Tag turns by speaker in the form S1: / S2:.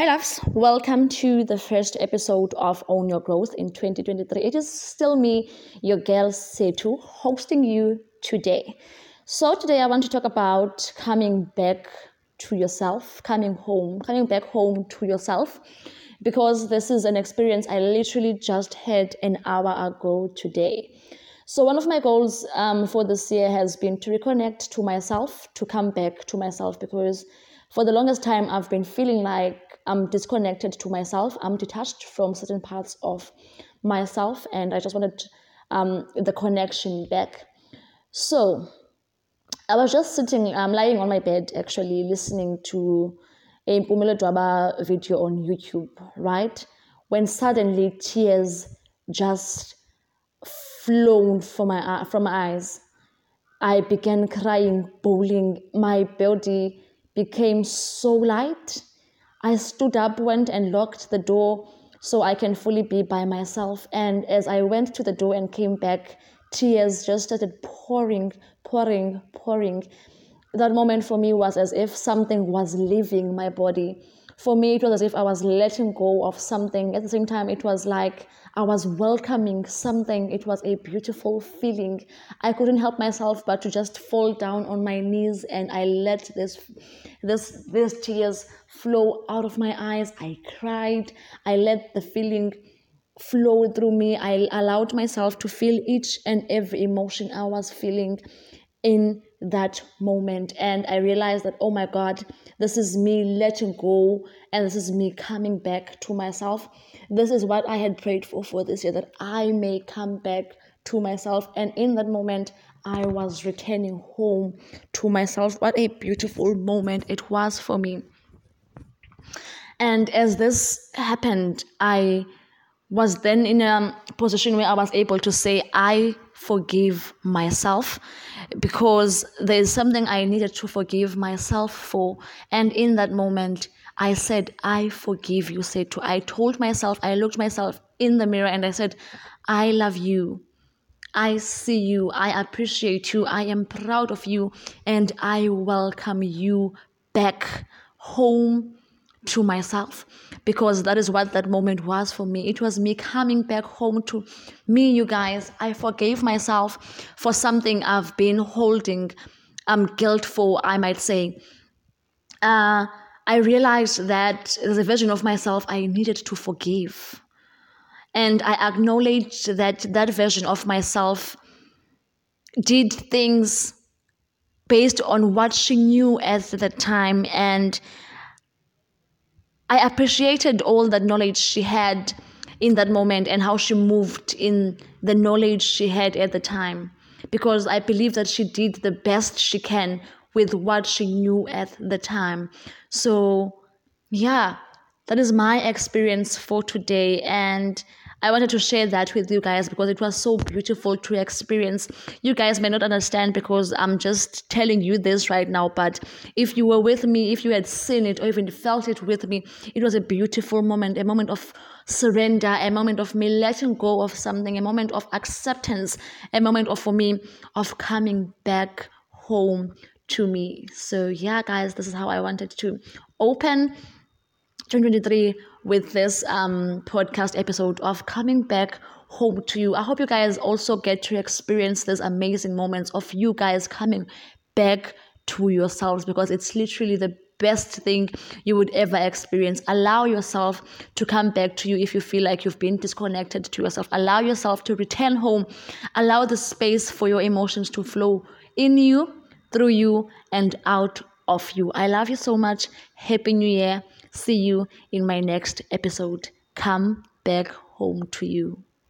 S1: Hey loves, welcome to the first episode of Own Your Growth in 2023. It is still me, your girl Setu, hosting you today. So today I want to talk about coming back to yourself, coming home, coming back home to yourself because this is an experience I literally just had an hour ago today. So, one of my goals um, for this year has been to reconnect to myself, to come back to myself because for the longest time I've been feeling like I'm disconnected to myself. I'm detached from certain parts of myself, and I just wanted um, the connection back. So I was just sitting, I'm um, lying on my bed actually, listening to a Mpumelo Dwaba video on YouTube, right? When suddenly tears just flown from my from my eyes. I began crying, bawling. My body became so light I stood up, went and locked the door so I can fully be by myself. And as I went to the door and came back, tears just started pouring, pouring, pouring. That moment for me was as if something was leaving my body. For me, it was as if I was letting go of something. At the same time, it was like I was welcoming something. It was a beautiful feeling. I couldn't help myself but to just fall down on my knees and I let this this these tears flow out of my eyes. I cried. I let the feeling flow through me. I allowed myself to feel each and every emotion I was feeling in that moment. And I realized that, oh my God, this is me letting go and this is me coming back to myself. This is what I had prayed for for this year that I may come back to myself. And in that moment, I was returning home to myself. What a beautiful moment it was for me. And as this happened, I was then in a position where I was able to say, I forgive myself because there's something I needed to forgive myself for. And in that moment, I said, I forgive you, Setu I told myself, I looked myself in the mirror and I said, I love you. I see you. I appreciate you. I am proud of you. And I welcome you back home to myself because that is what that moment was for me. It was me coming back home to me, you guys. I forgave myself for something I've been holding um, guilt for, I might say. Uh, I realized that a version of myself I needed to forgive. And I acknowledged that that version of myself did things based on what she knew at the time and I appreciated all the knowledge she had in that moment and how she moved in the knowledge she had at the time because I believe that she did the best she can with what she knew at the time. So, yeah, that is my experience for today and I wanted to share that with you guys because it was so beautiful to experience. You guys may not understand because I'm just telling you this right now, but if you were with me, if you had seen it or even felt it with me, it was a beautiful moment, a moment of surrender, a moment of me letting go of something, a moment of acceptance, a moment of for me of coming back home to me. So yeah, guys, this is how I wanted to open 2023 with this um, podcast episode of coming back home to you. I hope you guys also get to experience these amazing moments of you guys coming back to yourselves because it's literally the best thing you would ever experience. Allow yourself to come back to you if you feel like you've been disconnected to yourself. Allow yourself to return home. Allow the space for your emotions to flow in you, through you, and out of you. I love you so much. Happy New Year. See you in my next episode. Come back home to you.